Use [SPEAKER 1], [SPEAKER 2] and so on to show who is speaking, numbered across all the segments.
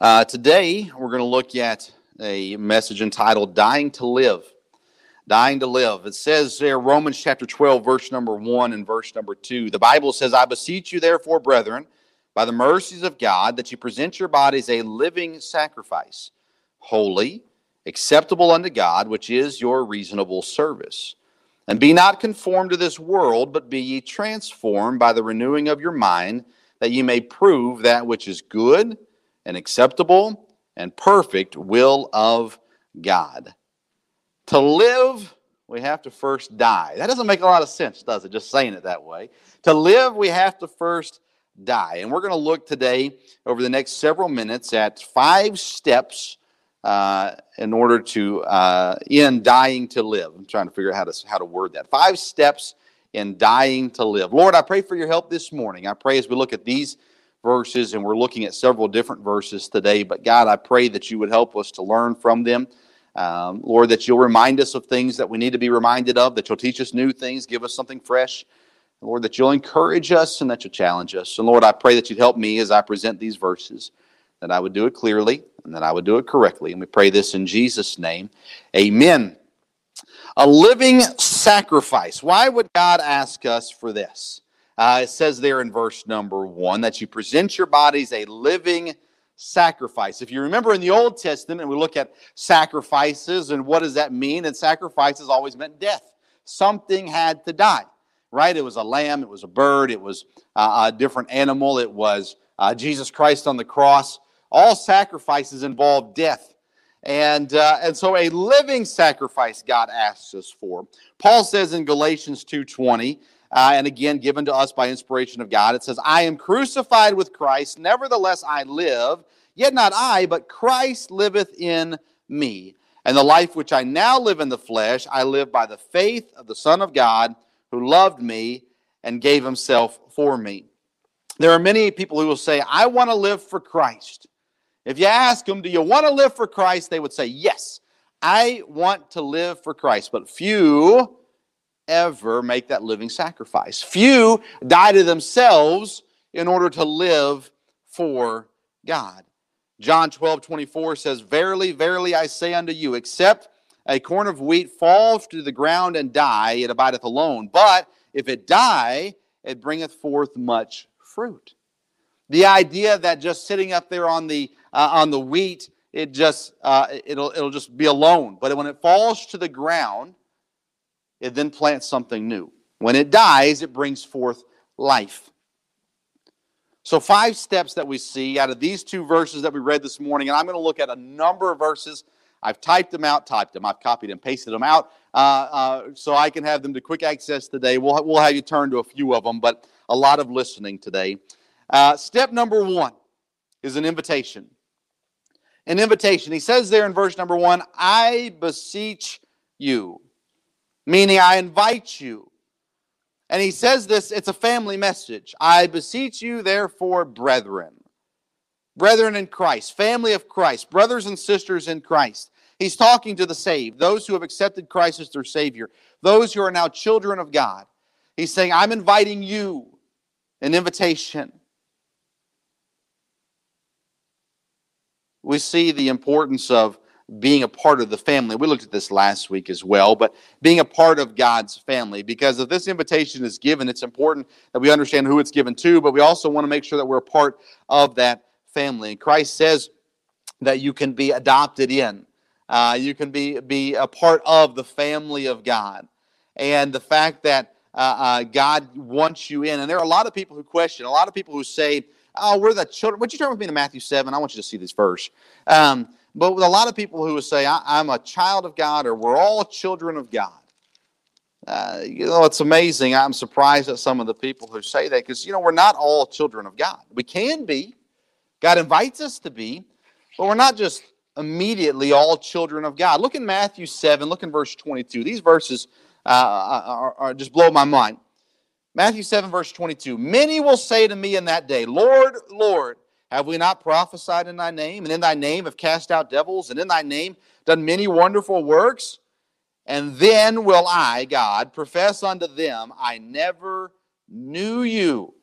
[SPEAKER 1] Uh, today, we're going to look at a message entitled Dying to Live. Dying to Live. It says there, Romans chapter 12, verse number 1 and verse number 2. The Bible says, I beseech you, therefore, brethren, by the mercies of God, that you present your bodies a living sacrifice, holy, acceptable unto God, which is your reasonable service. And be not conformed to this world, but be ye transformed by the renewing of your mind, that ye may prove that which is good and acceptable and perfect will of God. To live, we have to first die. That doesn't make a lot of sense, does it? Just saying it that way. To live, we have to first die. And we're going to look today over the next several minutes at five steps uh, in order to uh, in dying to live. I'm trying to figure out how to how to word that. Five steps in dying to live. Lord, I pray for your help this morning. I pray as we look at these verses, and we're looking at several different verses today. But God, I pray that you would help us to learn from them. Um, Lord, that you'll remind us of things that we need to be reminded of, that you'll teach us new things, give us something fresh. Lord, that you'll encourage us and that you'll challenge us. And Lord, I pray that you'd help me as I present these verses, that I would do it clearly and that I would do it correctly. And we pray this in Jesus' name. Amen. A living sacrifice. Why would God ask us for this? Uh, it says there in verse number one that you present your bodies a living sacrifice. If you remember in the Old Testament, and we look at sacrifices and what does that mean? And sacrifices always meant death. Something had to die, right? It was a lamb, it was a bird, it was uh, a different animal, it was uh, Jesus Christ on the cross. All sacrifices involve death. And, uh, and so a living sacrifice God asks us for. Paul says in Galatians 2.20, uh, and again given to us by inspiration of God, it says, I am crucified with Christ, nevertheless I live, yet not I, but Christ liveth in me. And the life which I now live in the flesh, I live by the faith of the Son of God, who loved me and gave himself for me. There are many people who will say, I want to live for Christ. If you ask them, do you want to live for Christ? They would say, yes, I want to live for Christ. But few ever make that living sacrifice. Few die to themselves in order to live for God. John 12, 24 says, Verily, verily, I say unto you, except a corn of wheat fall to the ground and die, it abideth alone. But if it die, it bringeth forth much fruit. The idea that just sitting up there on the uh, on the wheat, it just uh, it'll it'll just be alone. But when it falls to the ground, it then plants something new. When it dies, it brings forth life. So, five steps that we see out of these two verses that we read this morning, and I'm going to look at a number of verses. I've typed them out, typed them, I've copied and pasted them out uh, uh, so I can have them to quick access today. We'll, we'll have you turn to a few of them, but a lot of listening today. Uh, step number one is an invitation. An invitation. He says there in verse number one, I beseech you, meaning I invite you. And he says this, it's a family message. I beseech you, therefore, brethren. Brethren in Christ, family of Christ, brothers and sisters in Christ. He's talking to the saved, those who have accepted Christ as their Savior, those who are now children of God. He's saying, I'm inviting you, an invitation. we see the importance of being a part of the family. We looked at this last week as well, but being a part of God's family. Because if this invitation is given, it's important that we understand who it's given to, but we also want to make sure that we're a part of that family. Christ says that you can be adopted in, uh, you can be, be a part of the family of God. And the fact that uh, uh, God wants you in. And there are a lot of people who question, a lot of people who say, oh, we're the children. Would you turn with me to Matthew 7? I want you to see this verse. Um, but with a lot of people who would say, I, am a child of God or we're all children of God. Uh, you know, it's amazing. I'm surprised at some of the people who say that because, you know, we're not all children of God. We can be. God invites us to be, but we're not just immediately all children of God. Look in Matthew 7, look in verse 22. These verses uh, are, are just blow my mind. Matthew 7, verse 22 Many will say to me in that day, Lord, Lord, have we not prophesied in thy name, and in thy name have cast out devils, and in thy name done many wonderful works? And then will I, God, profess unto them, I never knew you.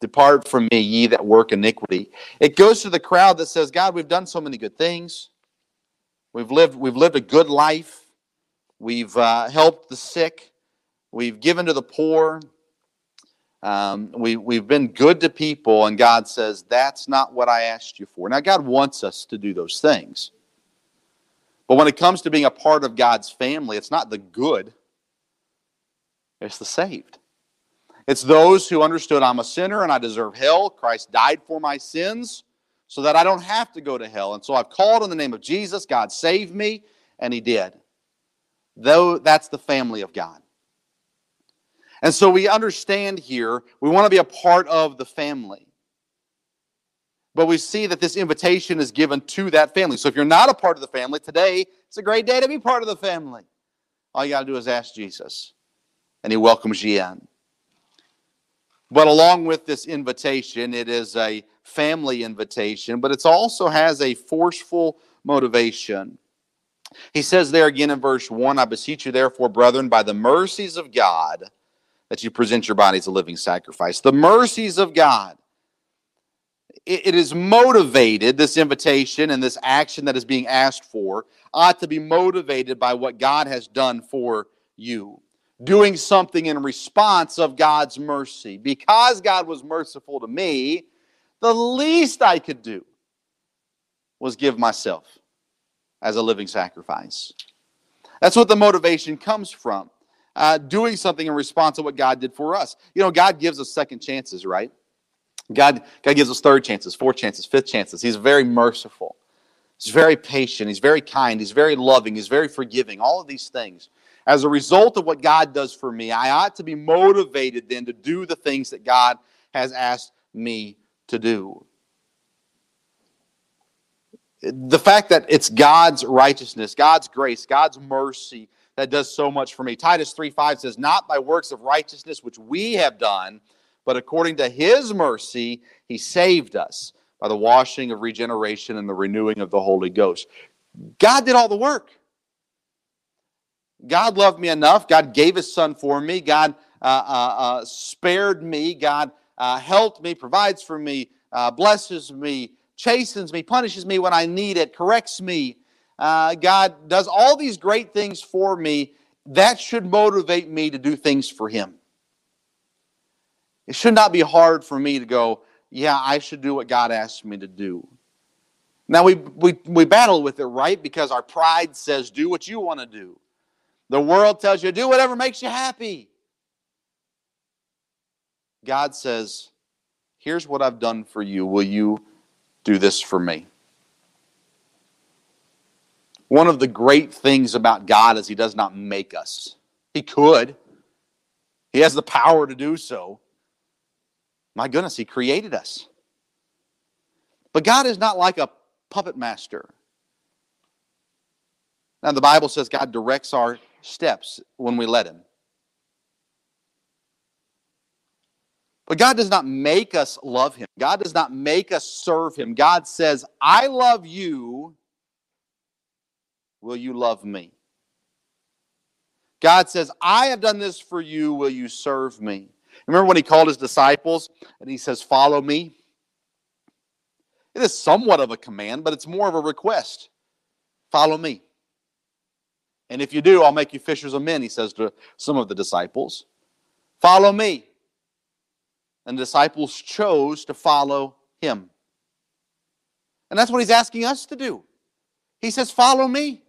[SPEAKER 1] Depart from me, ye that work iniquity. It goes to the crowd that says, God, we've done so many good things. We've lived, we've lived a good life. We've uh, helped the sick. We've given to the poor. Um, we, we've been good to people. And God says, That's not what I asked you for. Now, God wants us to do those things. But when it comes to being a part of God's family, it's not the good, it's the saved. It's those who understood I'm a sinner and I deserve hell. Christ died for my sins so that I don't have to go to hell. And so I've called on the name of Jesus. God saved me, and He did. Though that's the family of God. And so we understand here, we want to be a part of the family. But we see that this invitation is given to that family. So if you're not a part of the family, today it's a great day to be part of the family. All you got to do is ask Jesus, and He welcomes you in. But along with this invitation, it is a family invitation, but it also has a forceful motivation. He says there again in verse 1 I beseech you, therefore, brethren, by the mercies of God, that you present your body as a living sacrifice. The mercies of God. It is motivated, this invitation and this action that is being asked for, ought to be motivated by what God has done for you doing something in response of God's mercy. Because God was merciful to me, the least I could do was give myself as a living sacrifice. That's what the motivation comes from. Uh, doing something in response to what God did for us. You know, God gives us second chances, right? God, God gives us third chances, fourth chances, fifth chances. He's very merciful. He's very patient. He's very kind. He's very loving. He's very forgiving. All of these things as a result of what God does for me, I ought to be motivated then to do the things that God has asked me to do. The fact that it's God's righteousness, God's grace, God's mercy that does so much for me. Titus 3 5 says, Not by works of righteousness which we have done, but according to his mercy, he saved us by the washing of regeneration and the renewing of the Holy Ghost. God did all the work. God loved me enough. God gave his son for me. God uh, uh, uh, spared me. God uh, helped me, provides for me, uh, blesses me, chastens me, punishes me when I need it, corrects me. Uh, God does all these great things for me. That should motivate me to do things for him. It should not be hard for me to go, yeah, I should do what God asked me to do. Now, we, we, we battle with it, right? Because our pride says, do what you want to do. The world tells you do whatever makes you happy. God says, Here's what I've done for you. Will you do this for me? One of the great things about God is He does not make us. He could, He has the power to do so. My goodness, He created us. But God is not like a puppet master. Now, the Bible says God directs our steps when we let Him. But God does not make us love Him. God does not make us serve Him. God says, I love you. Will you love me? God says, I have done this for you. Will you serve me? Remember when He called His disciples and He says, Follow me? It is somewhat of a command, but it's more of a request. Follow me. And if you do, I'll make you fishers of men, he says to some of the disciples. Follow me. And the disciples chose to follow him. And that's what he's asking us to do. He says, Follow me.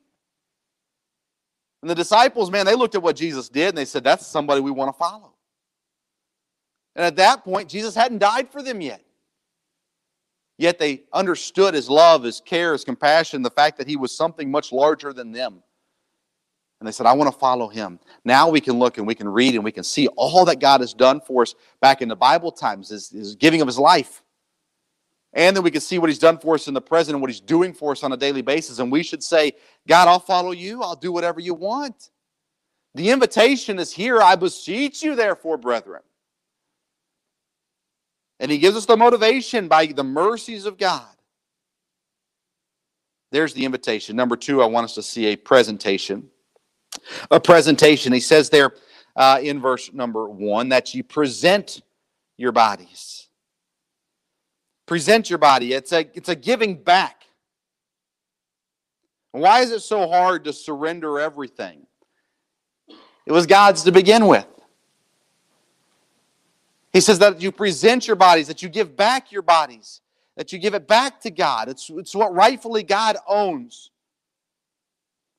[SPEAKER 1] And the disciples, man, they looked at what Jesus did and they said, That's somebody we want to follow. And at that point, Jesus hadn't died for them yet. Yet they understood his love, his care, his compassion, the fact that he was something much larger than them. And they said, I want to follow him. Now we can look and we can read and we can see all that God has done for us back in the Bible times, is, is giving of his life. And then we can see what he's done for us in the present and what he's doing for us on a daily basis. And we should say, God, I'll follow you. I'll do whatever you want. The invitation is here. I beseech you, therefore, brethren. And he gives us the motivation by the mercies of God. There's the invitation. Number two, I want us to see a presentation a presentation. He says there uh, in verse number one that you present your bodies. Present your body. It's a it's a giving back. Why is it so hard to surrender everything? It was God's to begin with. He says that you present your bodies, that you give back your bodies, that you give it back to God. It's, it's what rightfully God owns.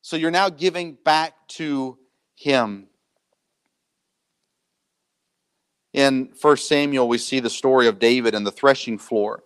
[SPEAKER 1] So you're now giving back to Him. In 1 Samuel, we see the story of David and the threshing floor.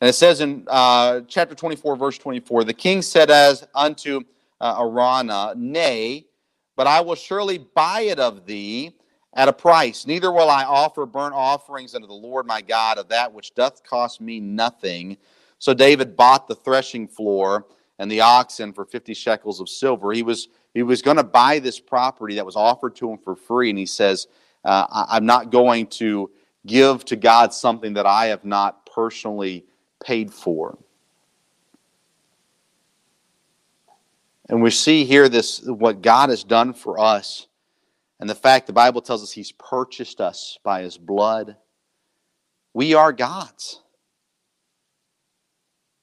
[SPEAKER 1] And it says in uh, chapter 24, verse 24, the king said as unto uh, Araunah, Nay, but I will surely buy it of thee at a price. Neither will I offer burnt offerings unto the Lord my God of that which doth cost me nothing. So David bought the threshing floor and the oxen for 50 shekels of silver. He was he was going to buy this property that was offered to him for free, and he says, uh, "I'm not going to give to God something that I have not personally paid for." And we see here this what God has done for us and the fact the Bible tells us he's purchased us by his blood. We are God's.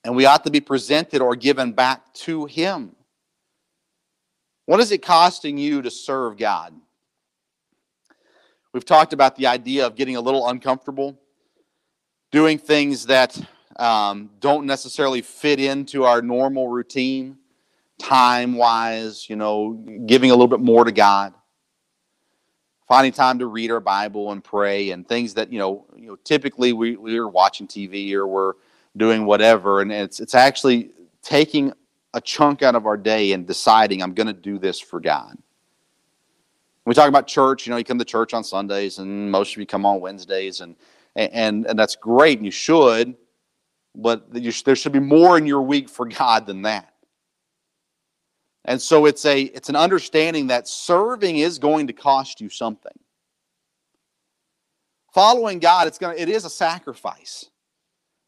[SPEAKER 1] And we ought to be presented or given back to him. What is it costing you to serve God? We've talked about the idea of getting a little uncomfortable, doing things that um, don't necessarily fit into our normal routine, time wise, you know, giving a little bit more to God finding time to read our Bible and pray and things that you know you know typically we we're watching TV or we're doing whatever and it's it's actually taking a chunk out of our day and deciding I'm going to do this for God. We talk about church, you know, you come to church on Sundays and most of you come on Wednesdays and and and that's great and you should, but you, there should be more in your week for God than that. And so it's a it's an understanding that serving is going to cost you something. Following God, it's to, it is a sacrifice.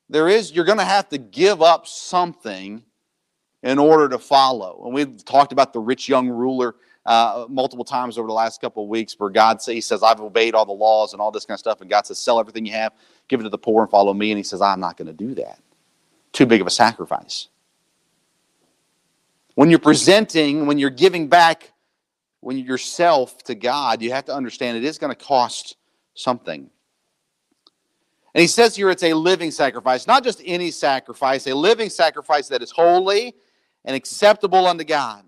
[SPEAKER 1] There is you're to have to give up something in order to follow. And we've talked about the rich young ruler uh, multiple times over the last couple of weeks where God says, He says, I've obeyed all the laws and all this kind of stuff. And God says, sell everything you have, give it to the poor, and follow me. And He says, I'm not going to do that. Too big of a sacrifice. When you're presenting, when you're giving back when yourself to God, you have to understand it is going to cost something. And he says here it's a living sacrifice, not just any sacrifice, a living sacrifice that is holy and acceptable unto God.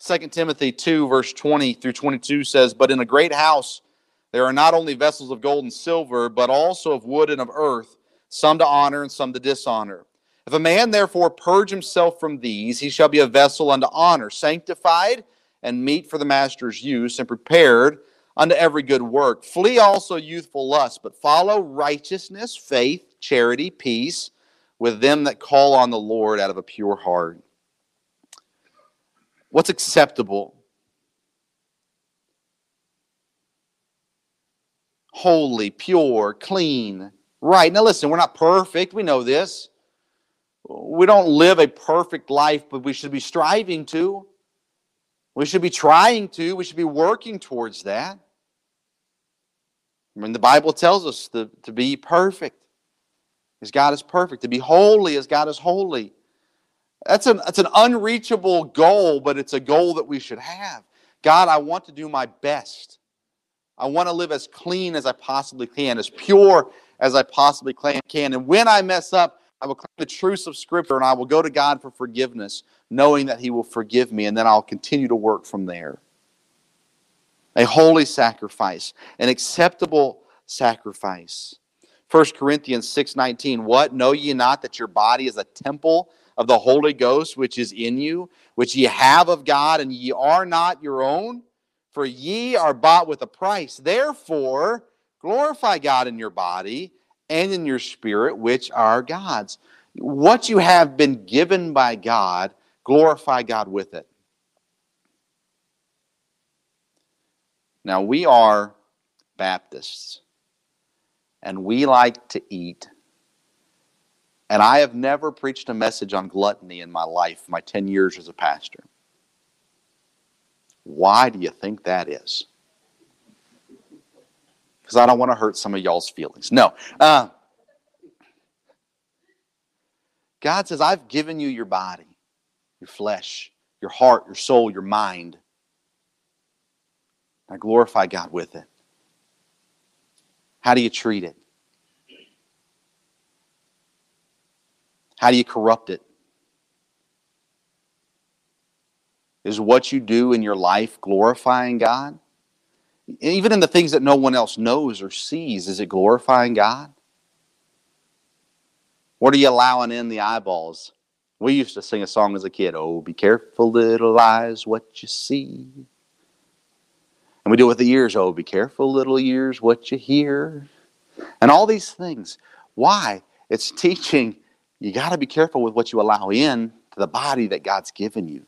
[SPEAKER 1] 2 Timothy 2, verse 20 through 22 says, But in a great house there are not only vessels of gold and silver, but also of wood and of earth, some to honor and some to dishonor. If a man therefore purge himself from these, he shall be a vessel unto honor, sanctified and meet for the master's use, and prepared unto every good work. Flee also youthful lust, but follow righteousness, faith, charity, peace with them that call on the Lord out of a pure heart. What's acceptable? Holy, pure, clean, right. Now, listen, we're not perfect. We know this we don't live a perfect life, but we should be striving to. We should be trying to. We should be working towards that. I mean, the Bible tells us to, to be perfect as God is perfect, to be holy as God is holy. That's an, that's an unreachable goal, but it's a goal that we should have. God, I want to do my best. I want to live as clean as I possibly can, as pure as I possibly can. And when I mess up, I will claim the truths of Scripture and I will go to God for forgiveness, knowing that He will forgive me, and then I'll continue to work from there. A holy sacrifice, an acceptable sacrifice. 1 Corinthians 6:19 What know ye not that your body is a temple of the Holy Ghost which is in you which ye have of God and ye are not your own for ye are bought with a price therefore glorify God in your body and in your spirit, which are God's. What you have been given by God, glorify God with it. Now, we are Baptists, and we like to eat. And I have never preached a message on gluttony in my life, my 10 years as a pastor. Why do you think that is? because I don't want to hurt some of y'all's feelings. No. Uh, God says, I've given you your body, your flesh, your heart, your soul, your mind. I glorify God with it. How do you treat it? How do you corrupt it? Is what you do in your life glorifying God? Even in the things that no one else knows or sees, is it glorifying God? What are you allowing in the eyeballs? We used to sing a song as a kid Oh, be careful, little eyes, what you see. And we do it with the ears Oh, be careful, little ears, what you hear. And all these things. Why? It's teaching you got to be careful with what you allow in to the body that God's given you.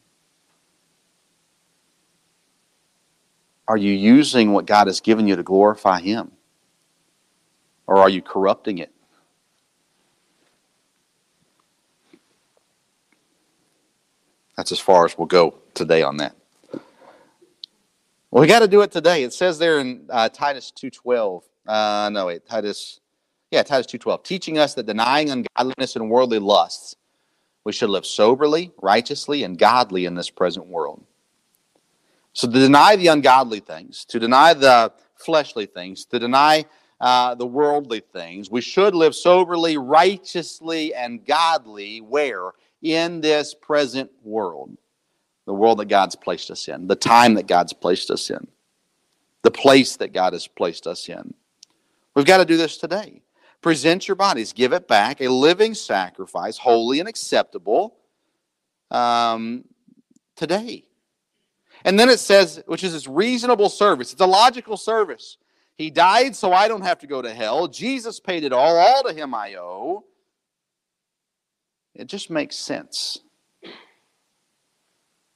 [SPEAKER 1] Are you using what God has given you to glorify Him? Or are you corrupting it? That's as far as we'll go today on that. Well, we got to do it today. It says there in uh, Titus 2.12. Uh, no, wait, Titus, yeah, Titus 2.12. Teaching us that denying ungodliness and worldly lusts, we should live soberly, righteously, and godly in this present world. So to deny the ungodly things, to deny the fleshly things, to deny uh, the worldly things, we should live soberly, righteously, and godly where? in this present world, the world that God's placed us in, the time that God's placed us in, the place that God has placed us in. We've got to do this today. Present your bodies, give it back, a living sacrifice, holy and acceptable um, today. And then it says, which is this reasonable service. It's a logical service. He died so I don't have to go to hell. Jesus paid it all. All to him I owe. It just makes sense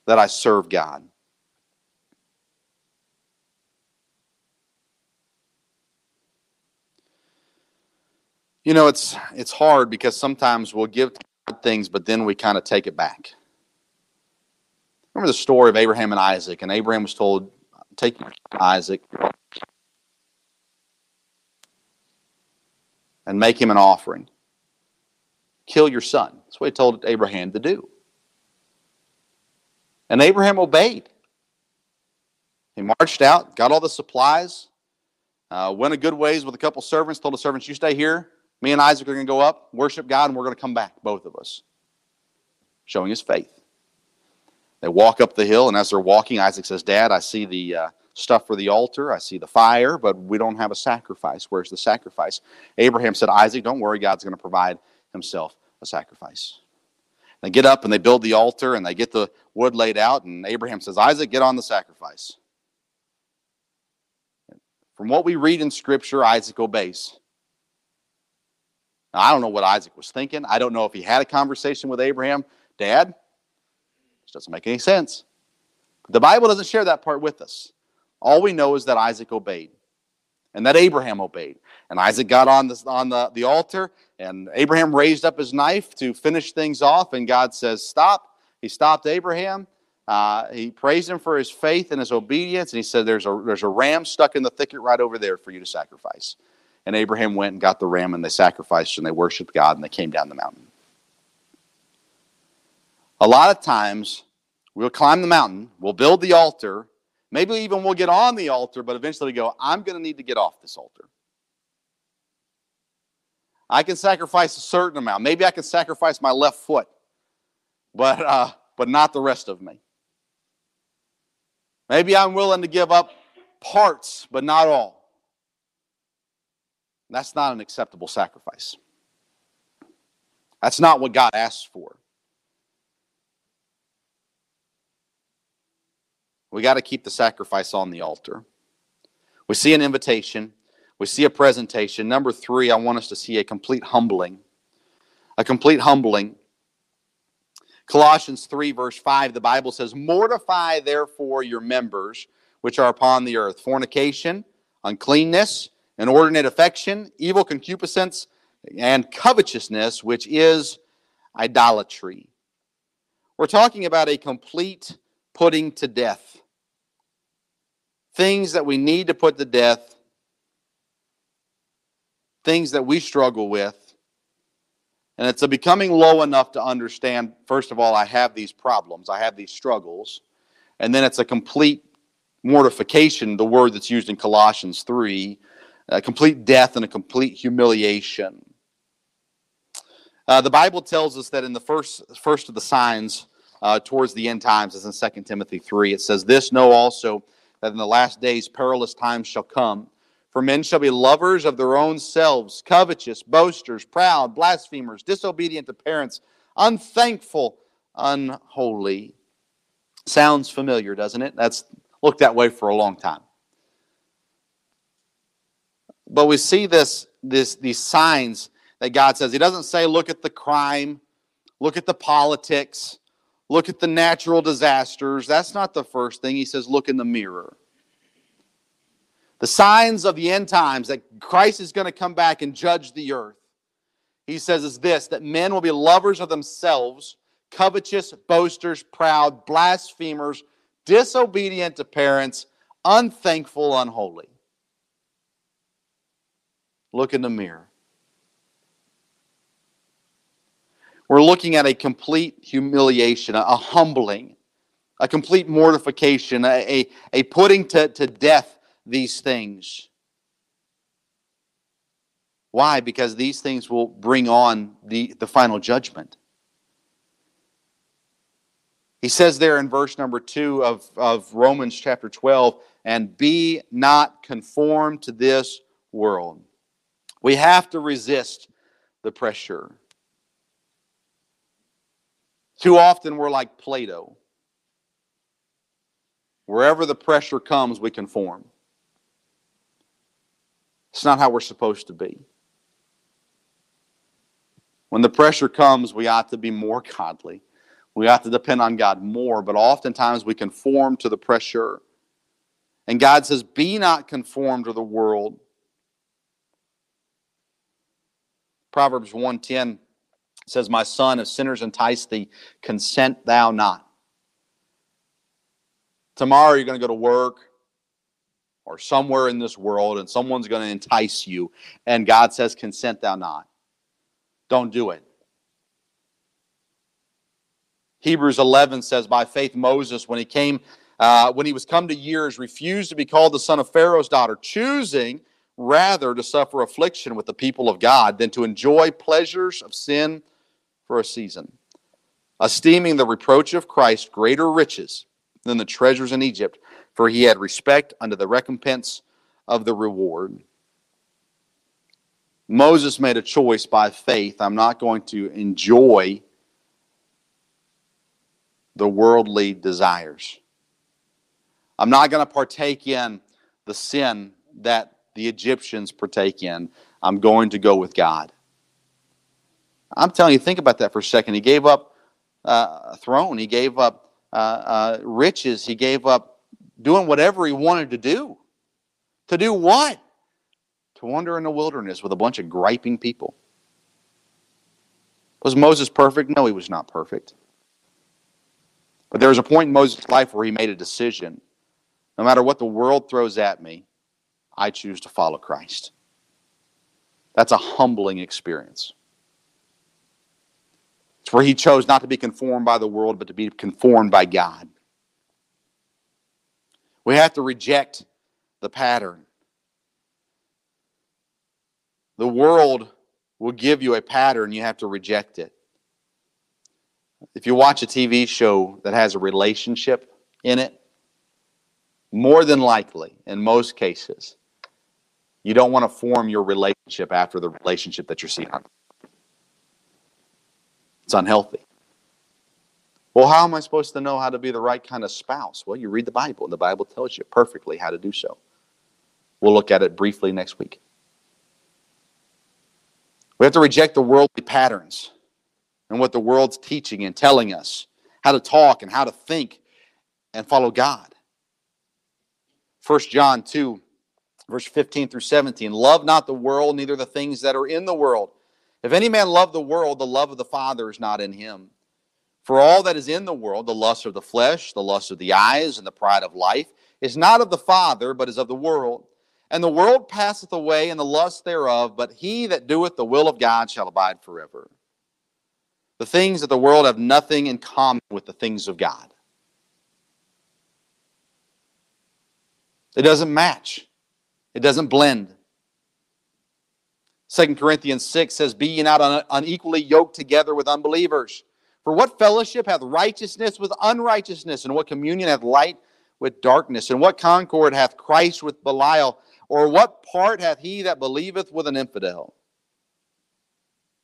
[SPEAKER 1] that I serve God. You know, it's it's hard because sometimes we'll give things, but then we kind of take it back. Remember the story of Abraham and Isaac, and Abraham was told, "Take Isaac and make him an offering." Kill your son. That's what he told Abraham to do. And Abraham obeyed. He marched out, got all the supplies, uh, went a good ways with a couple servants, told the servants, You stay here. Me and Isaac are going to go up, worship God, and we're going to come back, both of us. Showing his faith. They walk up the hill, and as they're walking, Isaac says, Dad, I see the uh, stuff for the altar. I see the fire, but we don't have a sacrifice. Where's the sacrifice? Abraham said, Isaac, don't worry, God's going to provide himself a sacrifice. They get up and they build the altar and they get the wood laid out, and Abraham says, Isaac, get on the sacrifice. From what we read in Scripture, Isaac obeys. Now, I don't know what Isaac was thinking. I don't know if he had a conversation with Abraham. Dad, this doesn't make any sense. The Bible doesn't share that part with us. All we know is that Isaac obeyed and that Abraham obeyed. And Isaac got on, the, on the, the altar, and Abraham raised up his knife to finish things off, and God says, Stop. He stopped Abraham. Uh, he praised him for his faith and his obedience, and he said, there's a, there's a ram stuck in the thicket right over there for you to sacrifice. And Abraham went and got the ram, and they sacrificed, and they worshiped God, and they came down the mountain. A lot of times, we'll climb the mountain, we'll build the altar, maybe even we'll get on the altar, but eventually we go, I'm going to need to get off this altar. I can sacrifice a certain amount. Maybe I can sacrifice my left foot, but, uh, but not the rest of me. Maybe I'm willing to give up parts, but not all. That's not an acceptable sacrifice. That's not what God asks for. We got to keep the sacrifice on the altar. We see an invitation we see a presentation. Number three, I want us to see a complete humbling. A complete humbling. Colossians 3, verse 5, the Bible says, Mortify therefore your members which are upon the earth fornication, uncleanness, inordinate affection, evil concupiscence, and covetousness, which is idolatry. We're talking about a complete putting to death. Things that we need to put to death things that we struggle with. And it's a becoming low enough to understand, first of all, I have these problems, I have these struggles. And then it's a complete mortification, the word that's used in Colossians 3, a complete death and a complete humiliation. Uh, the Bible tells us that in the first, first of the signs uh, towards the end times, as in 2 Timothy 3, it says, This know also that in the last days perilous times shall come. For men shall be lovers of their own selves, covetous, boasters, proud, blasphemers, disobedient to parents, unthankful, unholy. Sounds familiar, doesn't it? That's looked that way for a long time. But we see this, this, these signs that God says. He doesn't say, look at the crime, look at the politics, look at the natural disasters. That's not the first thing. He says, look in the mirror. The signs of the end times that Christ is going to come back and judge the earth. He says is this that men will be lovers of themselves, covetous, boasters, proud, blasphemers, disobedient to parents, unthankful, unholy. Look in the mirror. We're looking at a complete humiliation, a, humbling, a complete mortification, a, a, a putting to, to death these things. Why? Because these things will bring on the, the final judgment. He says there in verse number two of, of Romans chapter 12, and be not conformed to this world. We have to resist the pressure. Too often we're like Play-Doh. Wherever the pressure comes, we conform. It's not how we're supposed to be. When the pressure comes, we ought to be more godly. We ought to depend on God more, but oftentimes we conform to the pressure. And God says, Be not conformed to the world. Proverbs 110 says, My son, if sinners entice thee, consent thou not. Tomorrow you're going to go to work or somewhere in this world and someone's going to entice you, and God says, Consent thou not. Don't do it. Hebrews 11 says, By faith, Moses, when he came, uh, when he was come to years, refused to be called the son of Pharaoh's daughter, choosing rather to suffer affliction with the people of God than to enjoy pleasures of sin for a season, esteeming the reproach of Christ greater riches than the treasures in Egypt, for he had respect unto the recompense of the reward. Moses made a choice by faith. I'm not going to enjoy the worldly desires. I'm not going to partake in the sin that the Egyptians partake in. I'm going to go with God. I'm telling you, think about that for a second. He gave up uh, a throne, he gave up uh, uh, riches, he gave up doing whatever he wanted to do. To do what? To wander in the wilderness with a bunch of griping people. Was Moses perfect? No, he was not perfect. But there was a point in Moses' life where he made a decision. No matter what the world throws at me, I choose to follow Christ. That's a humbling experience. It's where he chose not to be conformed by the world, but to be conformed by God. We have to reject the pattern. The world will give you a pattern, you have to reject it. If you watch a TV show that has a relationship in it, more than likely, in most cases, you don't want to form your relationship after the relationship that you're seeing. It's unhealthy. Well, how am I supposed to know how to be the right kind of spouse? Well, you read the Bible, and the Bible tells you perfectly how to do so. We'll look at it briefly next week. We have to reject the worldly patterns and what the world's teaching and telling us how to talk and how to think and follow God. 1 John 2, verse 15 through 17 Love not the world, neither the things that are in the world. If any man love the world, the love of the Father is not in him. For all that is in the world, the lust of the flesh, the lust of the eyes, and the pride of life, is not of the Father, but is of the world. And the world passeth away, and the lust thereof, but he that doeth the will of God shall abide forever. The things of the world have nothing in common with the things of God. It doesn't match, it doesn't blend. 2 Corinthians 6 says, Be ye not unequally yoked together with unbelievers. For what fellowship hath righteousness with unrighteousness? And what communion hath light with darkness? And what concord hath Christ with Belial? Or what part hath he that believeth with an infidel?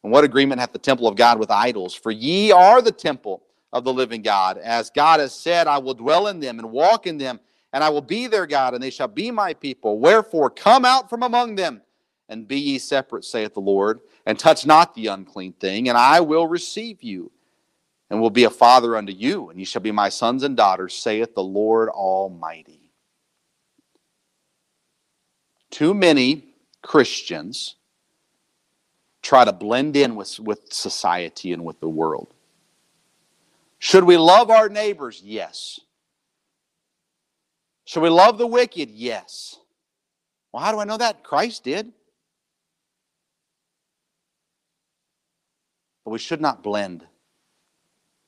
[SPEAKER 1] And what agreement hath the temple of God with idols? For ye are the temple of the living God. As God has said, I will dwell in them and walk in them, and I will be their God, and they shall be my people. Wherefore, come out from among them, and be ye separate, saith the Lord, and touch not the unclean thing, and I will receive you and will be a father unto you, and ye shall be my sons and daughters, saith the Lord Almighty. Too many Christians try to blend in with, with society and with the world. Should we love our neighbors? Yes. Should we love the wicked? Yes. Well, how do I know that? Christ did. But we should not blend.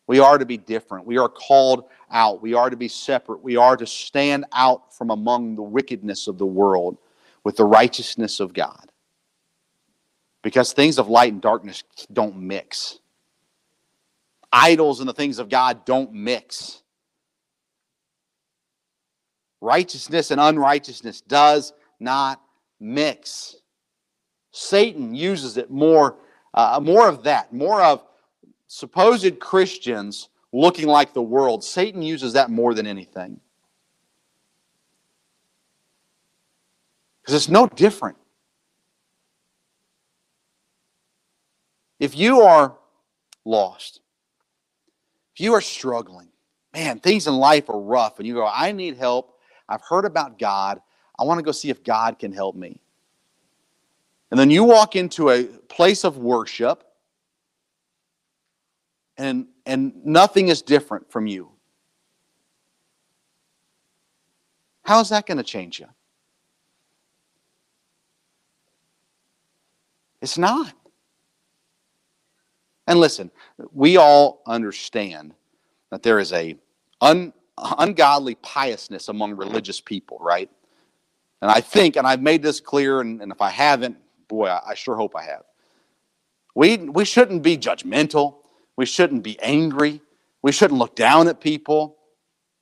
[SPEAKER 1] We are to be different. We are called out. We are to be separate. We are to stand out from among the wickedness of the world with the righteousness of God. Because things of light and darkness don't mix. Idols and the things of God don't mix. Righteousness and unrighteousness does not mix. Satan uses it more, uh, more of that, more of supposed Christians looking like the world, Satan uses that more than anything. Because it's no different. If you are lost, if you are struggling, man, things in life are rough, and you go, I need help. I've heard about God. I want to go see if God can help me. And then you walk into a place of worship and, and nothing is different from you. How is that going to change you? It's not. And listen, we all understand that there is a un, ungodly piousness among religious people, right? And I think, and I've made this clear, and, and if I haven't, boy, I, I sure hope I have. We, we shouldn't be judgmental. We shouldn't be angry. We shouldn't look down at people.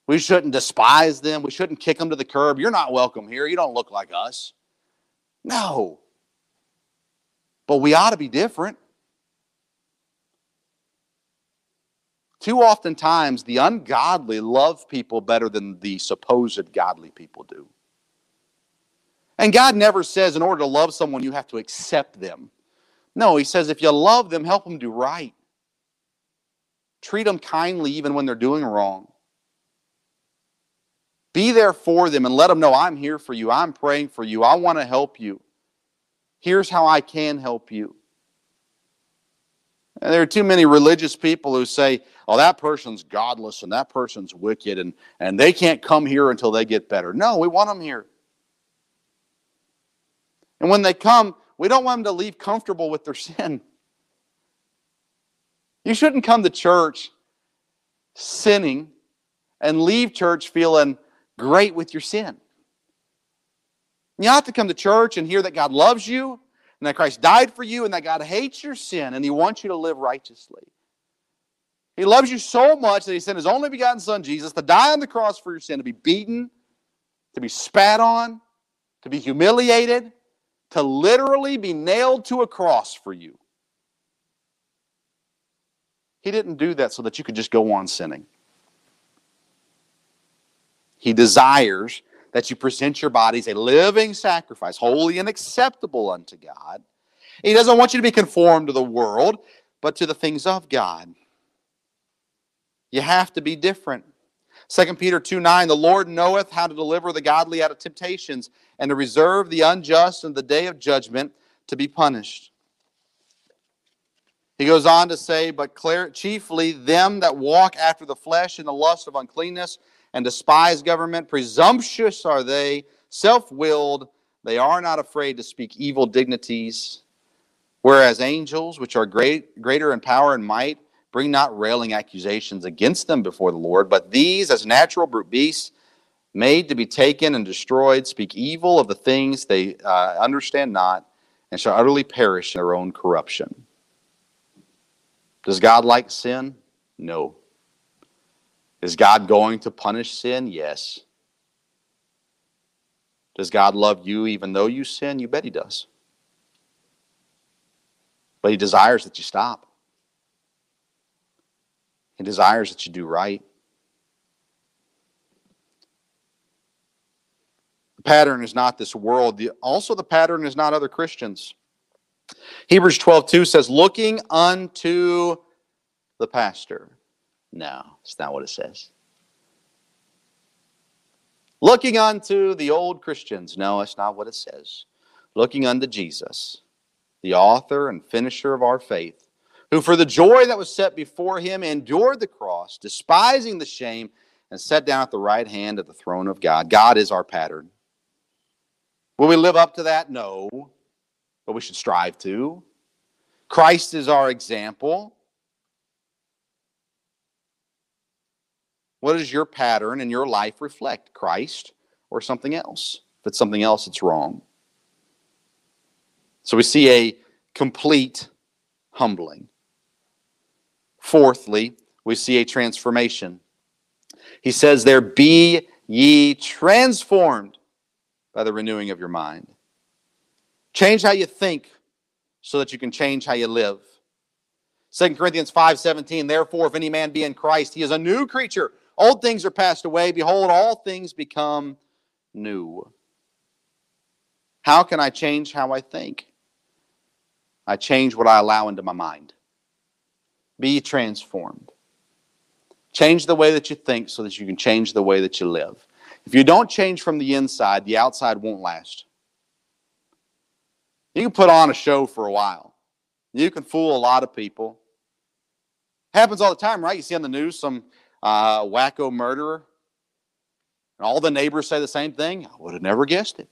[SPEAKER 1] We shouldn't despise them. We shouldn't kick them to the curb. You're not welcome here. You don't look like us. No. But we ought to be different. Too often times, the ungodly love people better than the supposed godly people do. And God never says in order to love someone, you have to accept them. No, He says if you love them, help them do right. Treat them kindly even when they're doing wrong. Be there for them and let them know I'm here for you. I'm praying for you. I want to help you. Here's how I can help you. And there are too many religious people who say, oh, that person's godless and that person's wicked and, and they can't come here until they get better. No, we want them here. And when they come, we don't want them to leave comfortable with their sin. You shouldn't come to church sinning and leave church feeling great with your sin. You have to come to church and hear that God loves you and that Christ died for you and that God hates your sin and He wants you to live righteously. He loves you so much that He sent His only begotten Son, Jesus, to die on the cross for your sin, to be beaten, to be spat on, to be humiliated, to literally be nailed to a cross for you. He didn't do that so that you could just go on sinning. He desires that you present your bodies a living sacrifice, holy and acceptable unto God. He doesn't want you to be conformed to the world, but to the things of God. You have to be different. 2 Peter 2 9, the Lord knoweth how to deliver the godly out of temptations and to reserve the unjust in the day of judgment to be punished. He goes on to say, But clear, chiefly them that walk after the flesh in the lust of uncleanness and despise government, presumptuous are they, self willed, they are not afraid to speak evil dignities, whereas angels, which are great, greater in power and might, bring not railing accusations against them before the Lord, but these, as natural brute beasts, made to be taken and destroyed, speak evil of the things they uh, understand not, and shall utterly perish in their own corruption. Does God like sin? No. Is God going to punish sin? Yes. Does God love you even though you sin? You bet He does. But He desires that you stop. Desires that you do right. The pattern is not this world. The, also, the pattern is not other Christians. Hebrews 12 2 says, looking unto the pastor. No, it's not what it says. Looking unto the old Christians. No, it's not what it says. Looking unto Jesus, the author and finisher of our faith, who for the joy that was set before him endured the cross, despising the shame, and sat down at the right hand of the throne of God. God is our pattern. Will we live up to that? No. But we should strive to. Christ is our example. What does your pattern and your life reflect? Christ or something else? If it's something else, it's wrong. So we see a complete humbling. Fourthly, we see a transformation. He says, There be ye transformed by the renewing of your mind. Change how you think so that you can change how you live. 2 Corinthians 5:17 Therefore if any man be in Christ he is a new creature old things are passed away behold all things become new How can I change how I think I change what I allow into my mind Be transformed Change the way that you think so that you can change the way that you live if you don't change from the inside, the outside won't last. You can put on a show for a while. You can fool a lot of people. Happens all the time, right? You see on the news some uh, wacko murderer. And all the neighbors say the same thing. I would have never guessed it.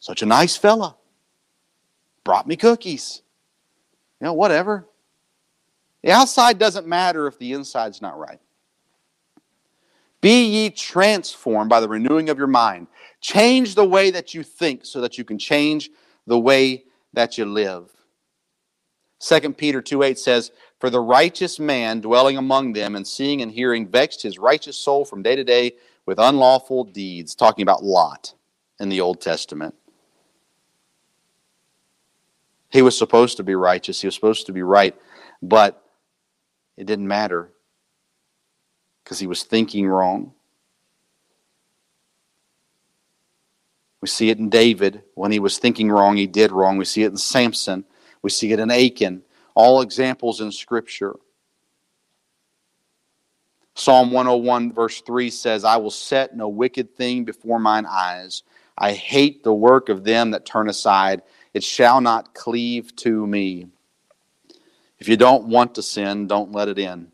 [SPEAKER 1] Such a nice fella. Brought me cookies. You know, whatever. The outside doesn't matter if the inside's not right. Be ye transformed by the renewing of your mind. Change the way that you think so that you can change the way that you live. 2 Peter 2 8 says, For the righteous man dwelling among them and seeing and hearing vexed his righteous soul from day to day with unlawful deeds. Talking about Lot in the Old Testament. He was supposed to be righteous, he was supposed to be right, but it didn't matter because he was thinking wrong. We see it in David. When he was thinking wrong, he did wrong. We see it in Samson. We see it in Achan. All examples in Scripture. Psalm 101, verse 3 says, I will set no wicked thing before mine eyes. I hate the work of them that turn aside. It shall not cleave to me. If you don't want to sin, don't let it in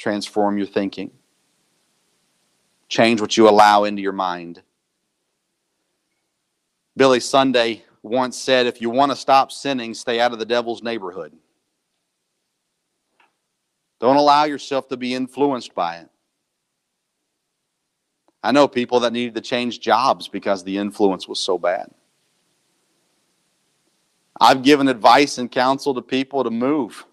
[SPEAKER 1] transform your thinking. Change what you allow into your mind. Billy Sunday once said, If you want to stop sinning, stay out of the devil's neighborhood. Don't allow yourself to be influenced by it. I know people that needed to change jobs because the influence was so bad. I've given advice and counsel to people to move.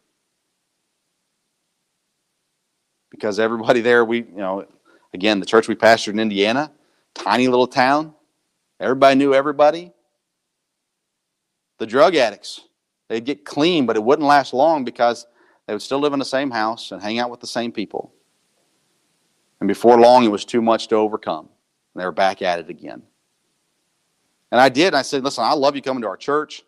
[SPEAKER 1] because everybody there, we, you know, again, the church we pastored in Indiana, tiny little town, everybody knew everybody. The drug addicts, they'd get clean, but it wouldn't last long because they would still live in the same house and hang out with the same people. And before long, it was too much to overcome. And they were back at it again. And I did. I said, listen, I love you coming to our church.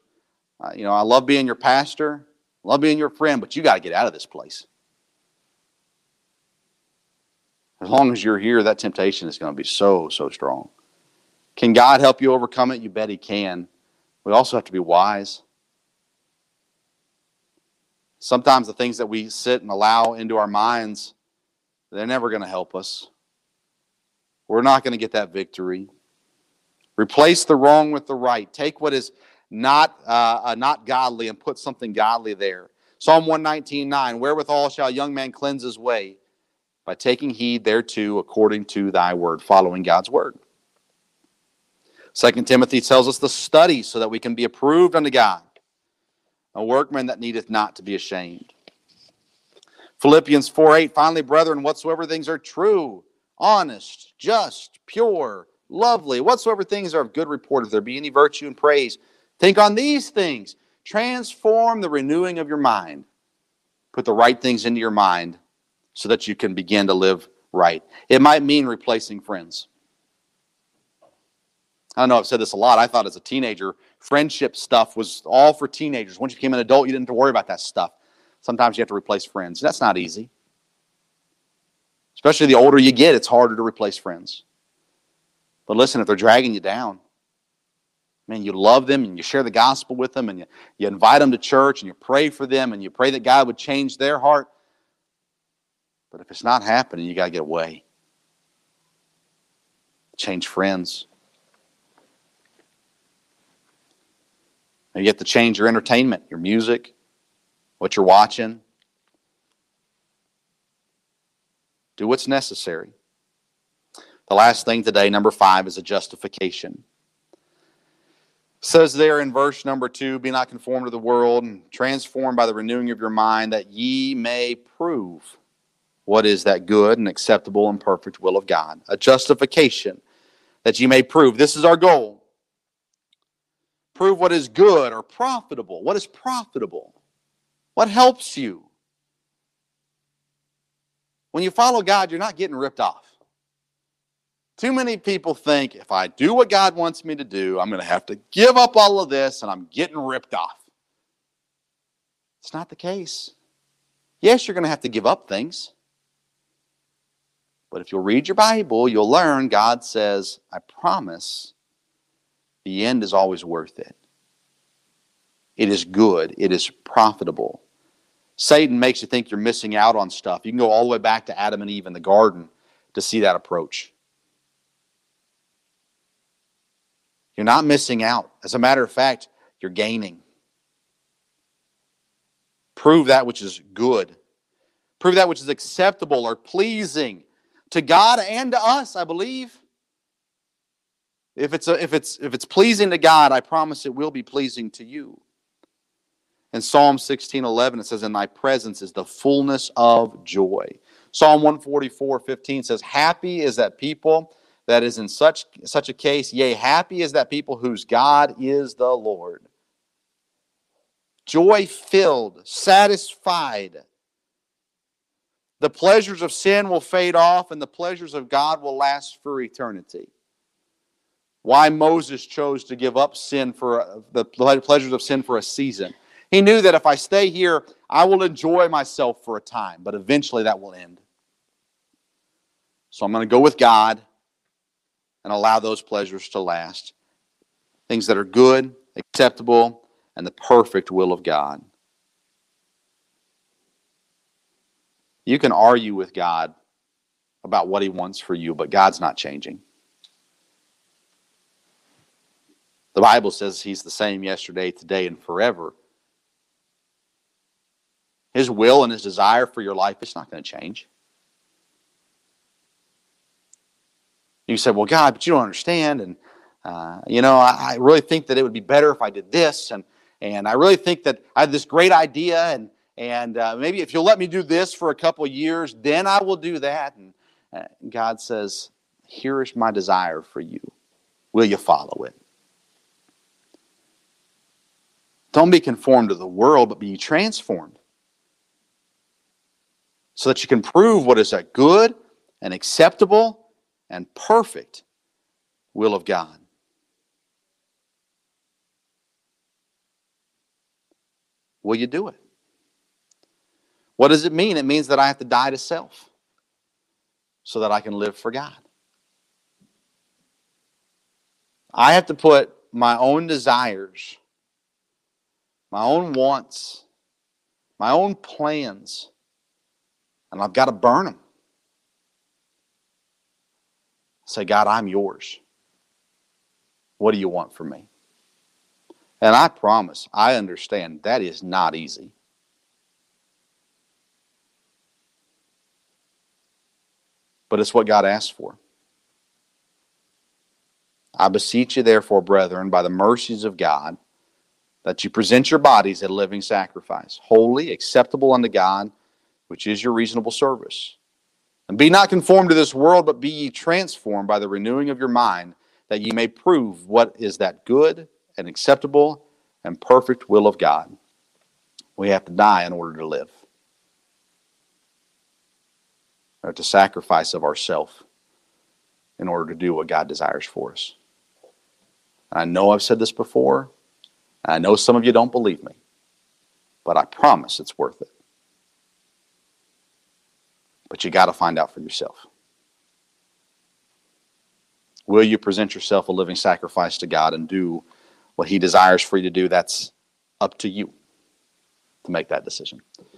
[SPEAKER 1] Uh, you know, I love being your pastor, love being your friend, but you got to get out of this place. As long as you're here, that temptation is going to be so, so strong. Can God help you overcome it? You bet He can. We also have to be wise. Sometimes the things that we sit and allow into our minds, they're never going to help us. We're not going to get that victory. Replace the wrong with the right. Take what is not uh, uh, not godly and put something godly there. Psalm 119:9 Wherewithal shall a young man cleanse his way? By taking heed thereto according to thy word, following God's word. Second Timothy tells us to study so that we can be approved unto God, a workman that needeth not to be ashamed. Philippians 4 8, finally, brethren, whatsoever things are true, honest, just, pure, lovely, whatsoever things are of good report, if there be any virtue and praise, think on these things. Transform the renewing of your mind. Put the right things into your mind so that you can begin to live right. It might mean replacing friends. I don't know I've said this a lot. I thought as a teenager, friendship stuff was all for teenagers. Once you became an adult, you didn't have to worry about that stuff. Sometimes you have to replace friends. That's not easy. Especially the older you get, it's harder to replace friends. But listen, if they're dragging you down, man, you love them and you share the gospel with them and you, you invite them to church and you pray for them and you pray that God would change their heart. But if it's not happening, you got to get away. Change friends. You have to change your entertainment, your music, what you're watching. Do what's necessary. The last thing today, number five, is a justification. Says there in verse number two, be not conformed to the world and transformed by the renewing of your mind that ye may prove what is that good and acceptable and perfect will of God. A justification that ye may prove. This is our goal. Prove what is good or profitable. What is profitable? What helps you? When you follow God, you're not getting ripped off. Too many people think if I do what God wants me to do, I'm going to have to give up all of this and I'm getting ripped off. It's not the case. Yes, you're going to have to give up things. But if you'll read your Bible, you'll learn God says, I promise the end is always worth it. It is good, it is profitable. Satan makes you think you're missing out on stuff. You can go all the way back to Adam and Eve in the garden to see that approach. You're not missing out. As a matter of fact, you're gaining. Prove that which is good. Prove that which is acceptable or pleasing to God and to us, I believe. If it's, a, if, it's, if it's pleasing to God, I promise it will be pleasing to you. In Psalm 16 11, it says, In thy presence is the fullness of joy. Psalm 144 15 says, Happy is that people that is in such, such a case, yea, happy is that people whose God is the Lord. Joy filled, satisfied. The pleasures of sin will fade off, and the pleasures of God will last for eternity. Why Moses chose to give up sin for the pleasures of sin for a season he knew that if I stay here, I will enjoy myself for a time, but eventually that will end. So I'm going to go with God and allow those pleasures to last. Things that are good, acceptable, and the perfect will of God. You can argue with God about what He wants for you, but God's not changing. The Bible says He's the same yesterday, today, and forever. His will and his desire for your life, it's not going to change. You said, well, God, but you don't understand. And, uh, you know, I, I, really think that it would be better if I did this. And, and I really think that I have this great idea. And, and uh, maybe if you'll let me do this for a couple of years, then I will do that. And uh, God says, here is my desire for you. Will you follow it? Don't be conformed to the world, but be transformed so that you can prove what is a good and acceptable and perfect will of God. Will you do it? What does it mean? It means that I have to die to self so that I can live for God. I have to put my own desires, my own wants, my own plans and I've got to burn them. Say, God, I'm yours. What do you want from me? And I promise, I understand that is not easy. But it's what God asked for. I beseech you, therefore, brethren, by the mercies of God, that you present your bodies a living sacrifice, holy, acceptable unto God, which is your reasonable service. And be not conformed to this world, but be ye transformed by the renewing of your mind, that ye may prove what is that good and acceptable and perfect will of God. We have to die in order to live. Have to sacrifice of ourself in order to do what God desires for us. I know I've said this before. I know some of you don't believe me, but I promise it's worth it. But you got to find out for yourself. Will you present yourself a living sacrifice to God and do what He desires for you to do? That's up to you to make that decision.